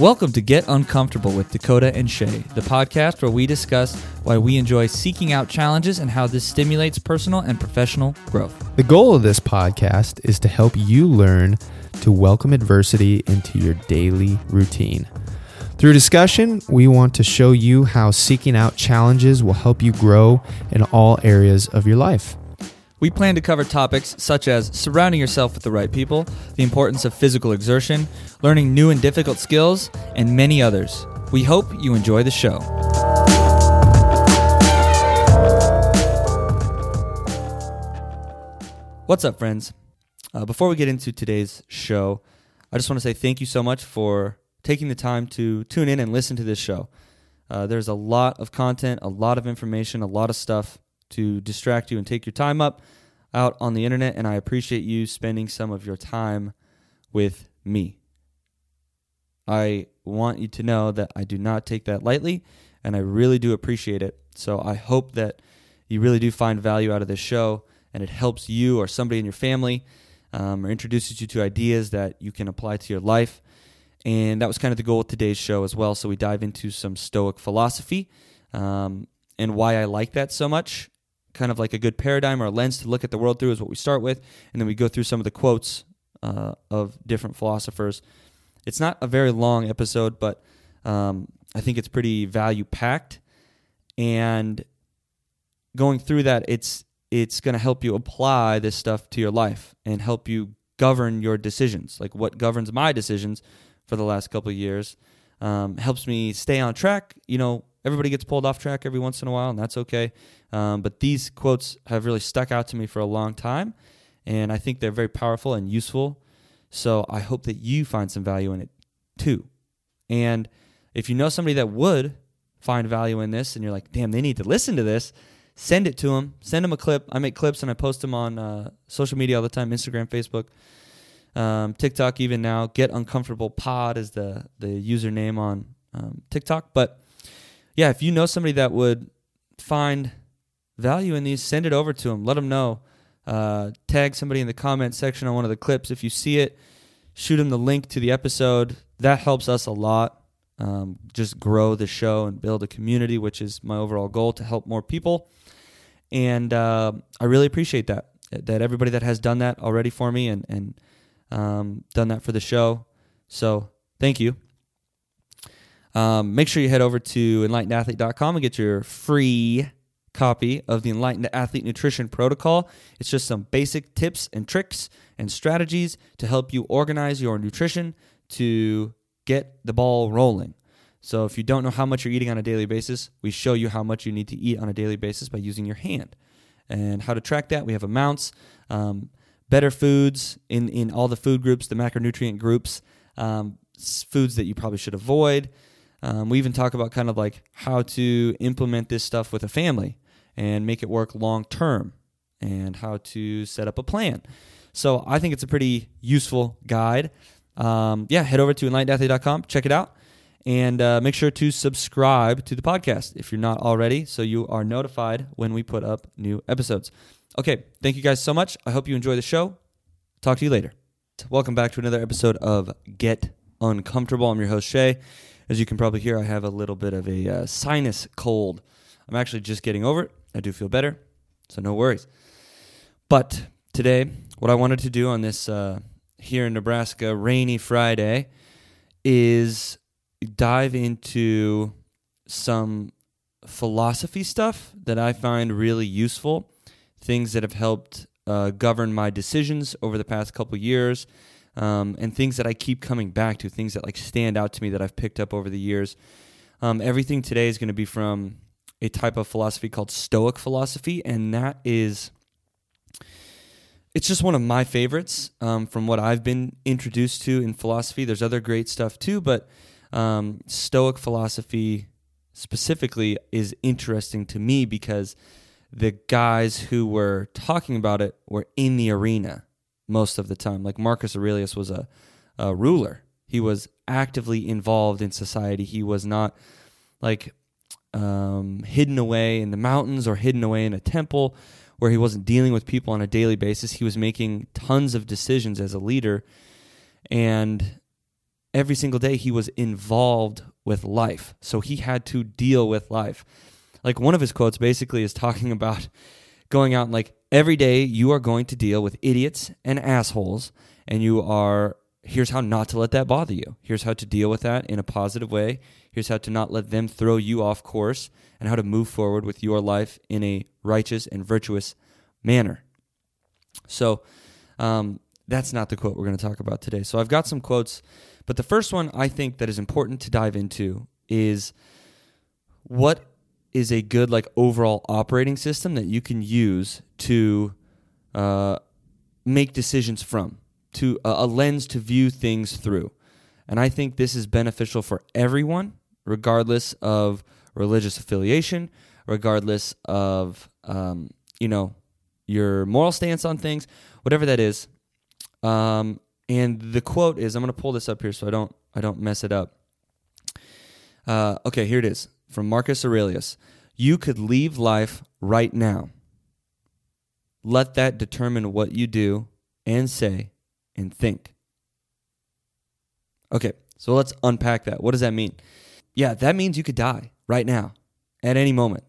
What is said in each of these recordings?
Welcome to Get Uncomfortable with Dakota and Shay, the podcast where we discuss why we enjoy seeking out challenges and how this stimulates personal and professional growth. The goal of this podcast is to help you learn to welcome adversity into your daily routine. Through discussion, we want to show you how seeking out challenges will help you grow in all areas of your life. We plan to cover topics such as surrounding yourself with the right people, the importance of physical exertion, learning new and difficult skills, and many others. We hope you enjoy the show. What's up, friends? Uh, before we get into today's show, I just want to say thank you so much for taking the time to tune in and listen to this show. Uh, there's a lot of content, a lot of information, a lot of stuff to distract you and take your time up out on the internet, and I appreciate you spending some of your time with me. I want you to know that I do not take that lightly, and I really do appreciate it. So I hope that you really do find value out of this show, and it helps you or somebody in your family, um, or introduces you to ideas that you can apply to your life. And that was kind of the goal of today's show as well. So we dive into some Stoic philosophy um, and why I like that so much kind of like a good paradigm or a lens to look at the world through is what we start with, and then we go through some of the quotes uh, of different philosophers. It's not a very long episode, but um, I think it's pretty value packed, and going through that, it's it's going to help you apply this stuff to your life and help you govern your decisions. Like what governs my decisions for the last couple of years um, helps me stay on track. You know, everybody gets pulled off track every once in a while, and that's okay. Um, but these quotes have really stuck out to me for a long time, and I think they're very powerful and useful. So I hope that you find some value in it too. And if you know somebody that would find value in this, and you're like, damn, they need to listen to this, send it to them. Send them a clip. I make clips and I post them on uh, social media all the time Instagram, Facebook. Um, TikTok even now. Get uncomfortable pod is the the username on um, TikTok. But yeah, if you know somebody that would find value in these, send it over to them. Let them know. Uh, tag somebody in the comment section on one of the clips. If you see it, shoot them the link to the episode. That helps us a lot. Um, just grow the show and build a community, which is my overall goal to help more people. And uh, I really appreciate that. That everybody that has done that already for me and and um, done that for the show. So thank you. Um, make sure you head over to enlightenedathlete.com and get your free copy of the Enlightened Athlete Nutrition Protocol. It's just some basic tips and tricks and strategies to help you organize your nutrition to get the ball rolling. So, if you don't know how much you're eating on a daily basis, we show you how much you need to eat on a daily basis by using your hand. And how to track that, we have amounts, um, better foods in, in all the food groups, the macronutrient groups, um, foods that you probably should avoid. Um, we even talk about kind of like how to implement this stuff with a family and make it work long term and how to set up a plan. So I think it's a pretty useful guide. Um, yeah, head over to enlightenedathlete.com, check it out, and uh, make sure to subscribe to the podcast if you're not already so you are notified when we put up new episodes. Okay, thank you guys so much. I hope you enjoy the show. Talk to you later. Welcome back to another episode of Get Uncomfortable. I'm your host, Shay. As you can probably hear, I have a little bit of a uh, sinus cold. I'm actually just getting over it. I do feel better, so no worries. But today, what I wanted to do on this uh, here in Nebraska rainy Friday is dive into some philosophy stuff that I find really useful, things that have helped uh, govern my decisions over the past couple years, um, and things that I keep coming back to, things that like stand out to me that I've picked up over the years. Um, everything today is going to be from a type of philosophy called Stoic philosophy, and that is it's just one of my favorites um, from what I've been introduced to in philosophy. There's other great stuff too, but um, Stoic philosophy specifically is interesting to me because the guys who were talking about it were in the arena most of the time. Like Marcus Aurelius was a, a ruler. He was actively involved in society. He was not like um, hidden away in the mountains or hidden away in a temple where he wasn't dealing with people on a daily basis. He was making tons of decisions as a leader. And every single day he was involved with life. So he had to deal with life. Like one of his quotes basically is talking about going out and like every day you are going to deal with idiots and assholes and you are here's how not to let that bother you. Here's how to deal with that in a positive way. Here's how to not let them throw you off course and how to move forward with your life in a righteous and virtuous manner. So, um, that's not the quote we're going to talk about today. So, I've got some quotes, but the first one I think that is important to dive into is what is a good, like, overall operating system that you can use to uh, make decisions from to a, a lens to view things through. And I think this is beneficial for everyone, regardless of religious affiliation, regardless of um, you know your moral stance on things, whatever that is. Um, and the quote is, I'm going to pull this up here so I don't I don't mess it up. Uh, okay, here it is from Marcus Aurelius. You could leave life right now. Let that determine what you do and say and think. Okay, so let's unpack that. What does that mean? Yeah, that means you could die right now at any moment.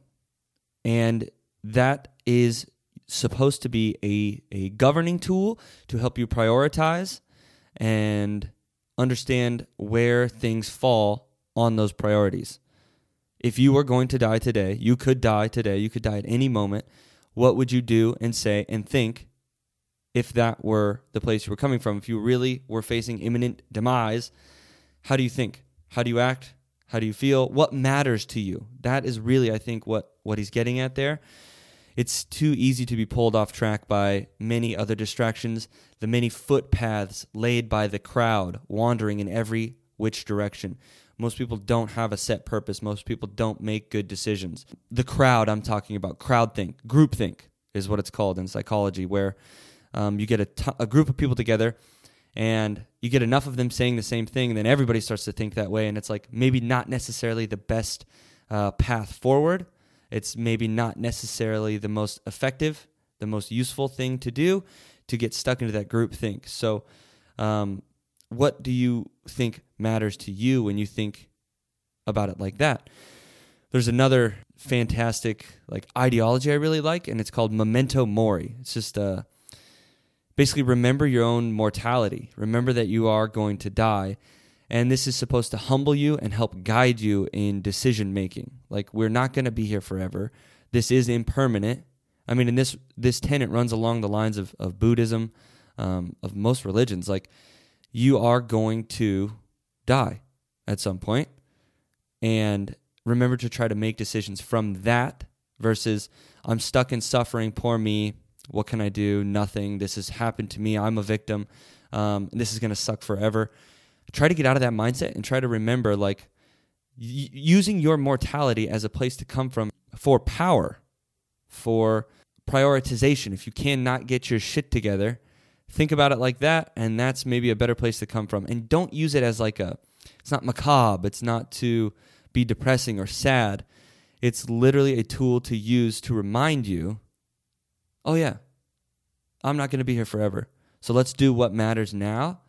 And that is supposed to be a, a governing tool to help you prioritize and understand where things fall on those priorities. If you were going to die today, you could die today, you could die at any moment. What would you do and say and think if that were the place you were coming from, if you really were facing imminent demise, how do you think? How do you act? How do you feel? What matters to you? That is really, I think, what, what he's getting at there. It's too easy to be pulled off track by many other distractions, the many footpaths laid by the crowd wandering in every which direction. Most people don't have a set purpose. Most people don't make good decisions. The crowd I'm talking about, crowd think, group think is what it's called in psychology, where um, you get a, t- a group of people together and you get enough of them saying the same thing, and then everybody starts to think that way. And it's like maybe not necessarily the best uh, path forward. It's maybe not necessarily the most effective, the most useful thing to do to get stuck into that group think. So, um, what do you think matters to you when you think about it like that? There's another fantastic like ideology I really like, and it's called memento mori. It's just a basically remember your own mortality. Remember that you are going to die. And this is supposed to humble you and help guide you in decision making. Like we're not going to be here forever. This is impermanent. I mean, and this this tenet runs along the lines of of Buddhism, um, of most religions. Like you are going to die at some point, and remember to try to make decisions from that versus I'm stuck in suffering. Poor me. What can I do? Nothing. This has happened to me. I'm a victim. Um, this is going to suck forever. Try to get out of that mindset and try to remember like y- using your mortality as a place to come from for power, for prioritization. If you cannot get your shit together, think about it like that, and that's maybe a better place to come from. And don't use it as like a, it's not macabre, it's not to be depressing or sad. It's literally a tool to use to remind you oh yeah, I'm not going to be here forever. So let's do what matters now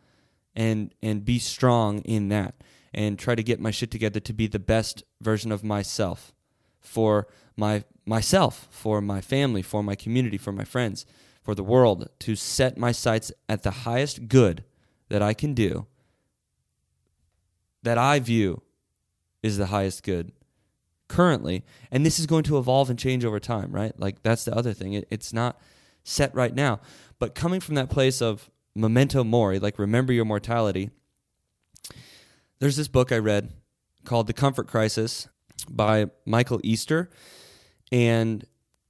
and and be strong in that and try to get my shit together to be the best version of myself for my myself, for my family, for my community, for my friends, for the world to set my sights at the highest good that I can do that I view is the highest good currently. And this is going to evolve and change over time right? Like that's the other thing. It, it's not set right now. But coming from that place of memento mori like remember your mortality there's this book i read called the comfort crisis by michael easter. And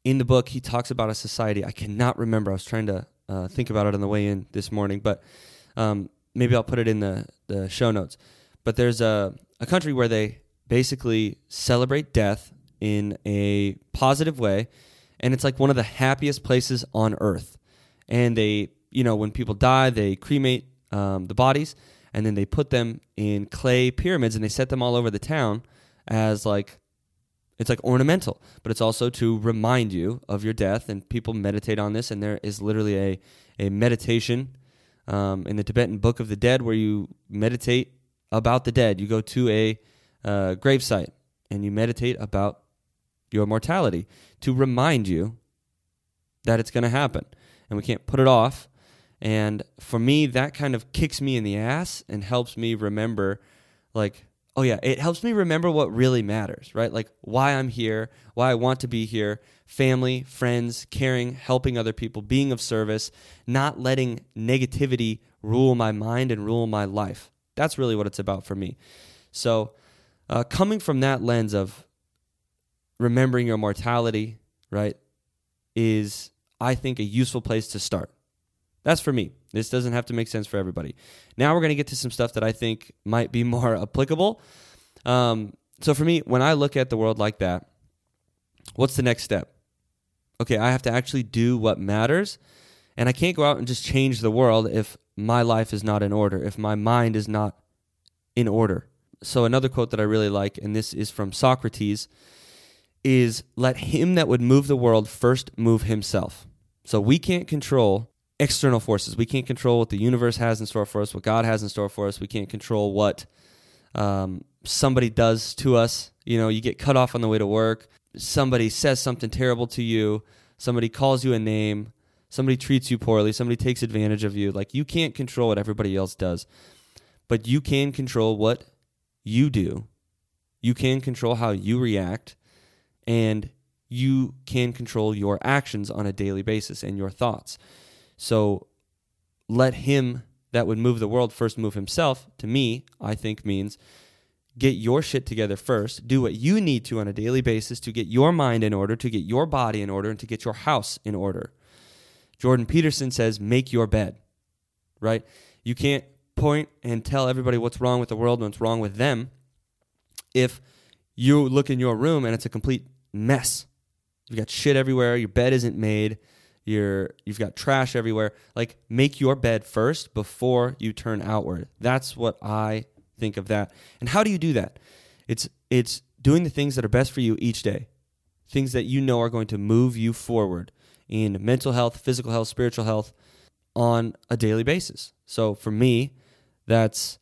in the book he talks about a society i cannot remember i was trying to uh, think about it on the way in this morning but um, maybe i'll put it in the, the show notes. But there's a, a country where they basically celebrate death in a positive way and it's like one of the happiest places on earth. And they you know when people die they cremate um, the bodies and then they put them in clay pyramids and they set them all over the town as like it's like ornamental but it's also to remind you of your death and people meditate on this and there is literally a, a meditation um, in the tibetan book of the dead where you meditate about the dead. You go to a uh, gravesite and you meditate about your mortality to remind you that it's going to happen. And we can't put it off. And for me, that kind of kicks me in the ass and helps me remember, like, oh yeah, it helps me remember what really matters, right? Like why I'm here, why I want to be here, family, friends, caring, helping other people, being of service, not letting negativity rule my mind and rule my life. That's really what it's about for me. So, uh, coming from that lens of remembering your mortality, right, is, I think, a useful place to start. That's for me. This doesn't have to make sense for everybody. Now we're going to get to some stuff that I think might be more applicable. Um, so for me, when I look at the world like that, what's the next step? Okay, I have to actually do what matters. And I can't go out and just change the world if my life is not in order, if my mind is not in order. So, another quote that I really like, and this is from Socrates, is let him that would move the world first move himself. So, we can't control external forces. We can't control what the universe has in store for us, what God has in store for us. We can't control what um, somebody does to us. You know, you get cut off on the way to work, somebody says something terrible to you, somebody calls you a name, somebody treats you poorly, somebody takes advantage of you. Like, you can't control what everybody else does, but you can control what you do. You can control how you react, and you can control your actions on a daily basis and your thoughts. So let him that would move the world first move himself, to me, I think means get your shit together first. Do what you need to on a daily basis to get your mind in order, to get your body in order, and to get your house in order. Jordan Peterson says, make your bed, right? You can't point and tell everybody what's wrong with the world and what's wrong with them if you look in your room and it's a complete mess. You've got shit everywhere, your bed isn't made, you're you've got trash everywhere. Like make your bed first before you turn outward. That's what I think of that. And how do you do that? It's it's doing the things that are best for you each day. Things that you know are going to move you forward in mental health, physical health, spiritual health on a daily basis. So for me, that's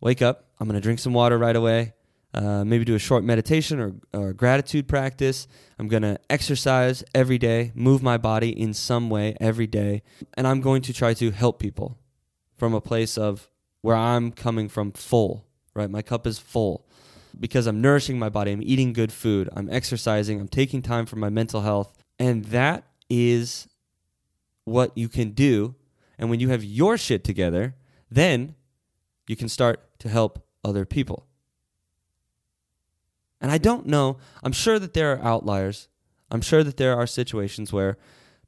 wake up, I'm going to drink some water right away. Uh, maybe do a short meditation or, or gratitude practice. I'm going to exercise every day, move my body in some way every day. And I'm going to try to help people from a place of where I'm coming from full, right? My cup is full because I'm nourishing my body. I'm eating good food. I'm exercising. I'm taking time for my mental health. And that is what you can do. And when you have your shit together, then you can start to help other people. And I don't know, I'm sure that there are outliers. I'm sure that there are situations where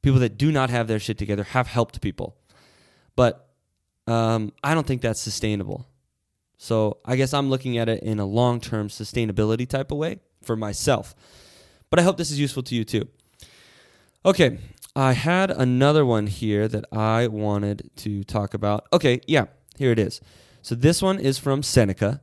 people that do not have their shit together have helped people. But um, I don't think that's sustainable. So I guess I'm looking at it in a long term sustainability type of way for myself. But I hope this is useful to you too. Okay, I had another one here that I wanted to talk about. Okay, yeah, here it is. So this one is from Seneca.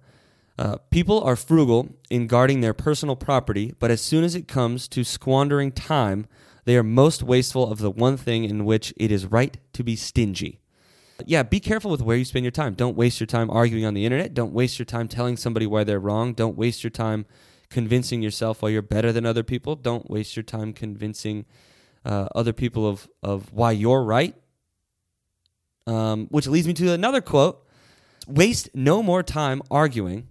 Uh, people are frugal in guarding their personal property, but as soon as it comes to squandering time, they are most wasteful of the one thing in which it is right to be stingy. Yeah, be careful with where you spend your time. Don't waste your time arguing on the internet. Don't waste your time telling somebody why they're wrong. Don't waste your time convincing yourself why you're better than other people. Don't waste your time convincing uh, other people of, of why you're right. Um, which leads me to another quote Waste no more time arguing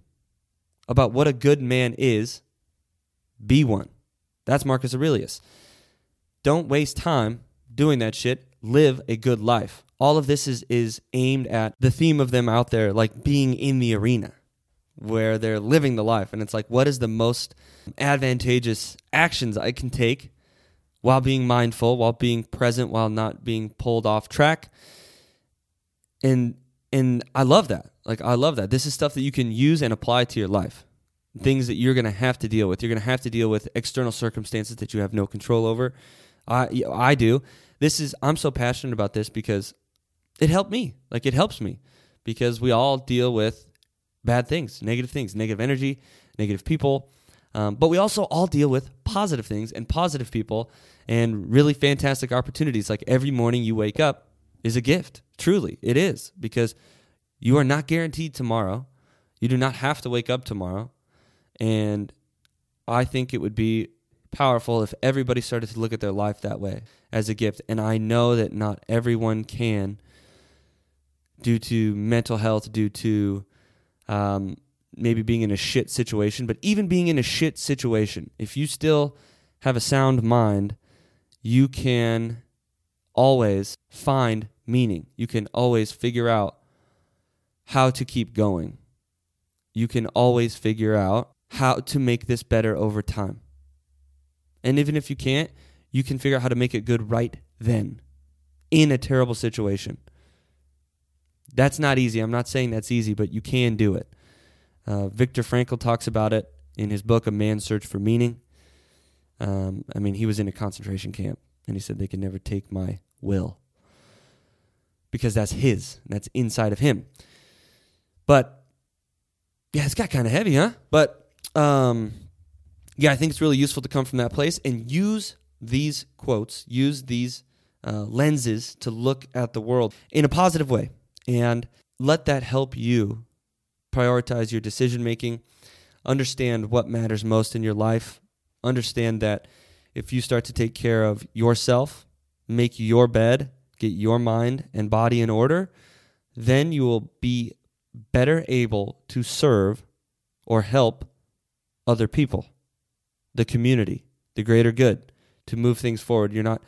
about what a good man is, be one. That's Marcus Aurelius. Don't waste time doing that shit. Live a good life. All of this is, is aimed at the theme of them out there, like being in the arena where they're living the life. And it's like, what is the most advantageous actions I can take while being mindful, while being present, while not being pulled off track? And and I love that. Like I love that. This is stuff that you can use and apply to your life. Things that you're going to have to deal with. You're going to have to deal with external circumstances that you have no control over. I I do. This is I'm so passionate about this because it helped me. Like it helps me because we all deal with bad things, negative things, negative energy, negative people. Um, but we also all deal with positive things and positive people and really fantastic opportunities. Like every morning you wake up is a gift. Truly, it is because you are not guaranteed tomorrow. You do not have to wake up tomorrow. And I think it would be powerful if everybody started to look at their life that way as a gift. And I know that not everyone can, due to mental health, due to um, maybe being in a shit situation. But even being in a shit situation, if you still have a sound mind, you can always find meaning. You can always figure out how to keep going. You can always figure out how to make this better over time. And even if you can't, you can figure out how to make it good right then in a terrible situation. That's not easy. I'm not saying that's easy, but you can do it. Uh, Viktor Frankl talks about it in his book, A Man's Search for Meaning. Um, I mean, he was in a concentration camp, and he said they can never take my will because that's his, that's inside of him. But yeah, it's got kind of heavy, huh? But um, yeah, I think it's really useful to come from that place and use these quotes, use these uh, lenses to look at the world in a positive way, and let that help you prioritize your decision making, understand what matters most in your life, understand that if you start to take care of yourself, make your bed, get your mind and body in order, then you will be better able to serve or help other people, the community, the greater good, to move things forward. You're not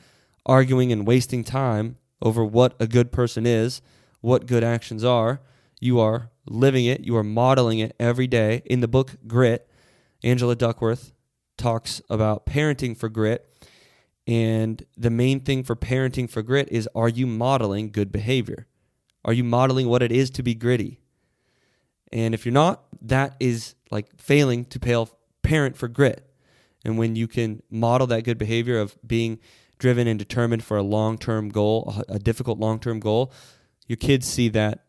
arguing and wasting time over what a good person is, what good actions are. You are living it, you are modeling it every day. In the book Grit, Angela Duckworth talks about parenting for grit. And the main thing for parenting for grit is are you modeling good behavior? Are you modeling what it is to be gritty? And if you're not, that is like failing to pale parent for grit. And when you can model that good behavior of being driven and determined for a long term goal, a difficult long term goal, your kids see that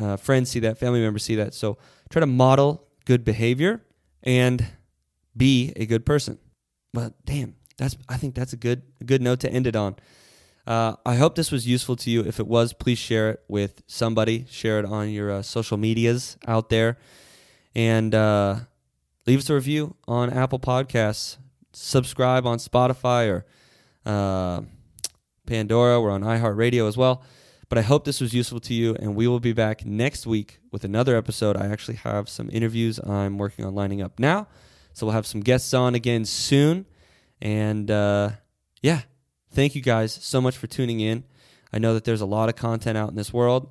uh, friends see that, family members see that. So try to model good behavior and be a good person. But damn, that's I think that's a good a good note to end it on. Uh, I hope this was useful to you. If it was, please share it with somebody. Share it on your uh, social medias out there, and uh, leave us a review on Apple Podcasts. Subscribe on Spotify or uh, Pandora. We're on iHeartRadio as well. But I hope this was useful to you, and we will be back next week with another episode. I actually have some interviews I'm working on lining up now. So we'll have some guests on again soon. And uh, yeah, thank you guys so much for tuning in. I know that there's a lot of content out in this world,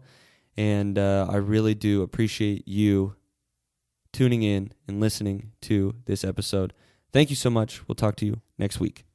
and uh, I really do appreciate you tuning in and listening to this episode. Thank you so much. We'll talk to you next week.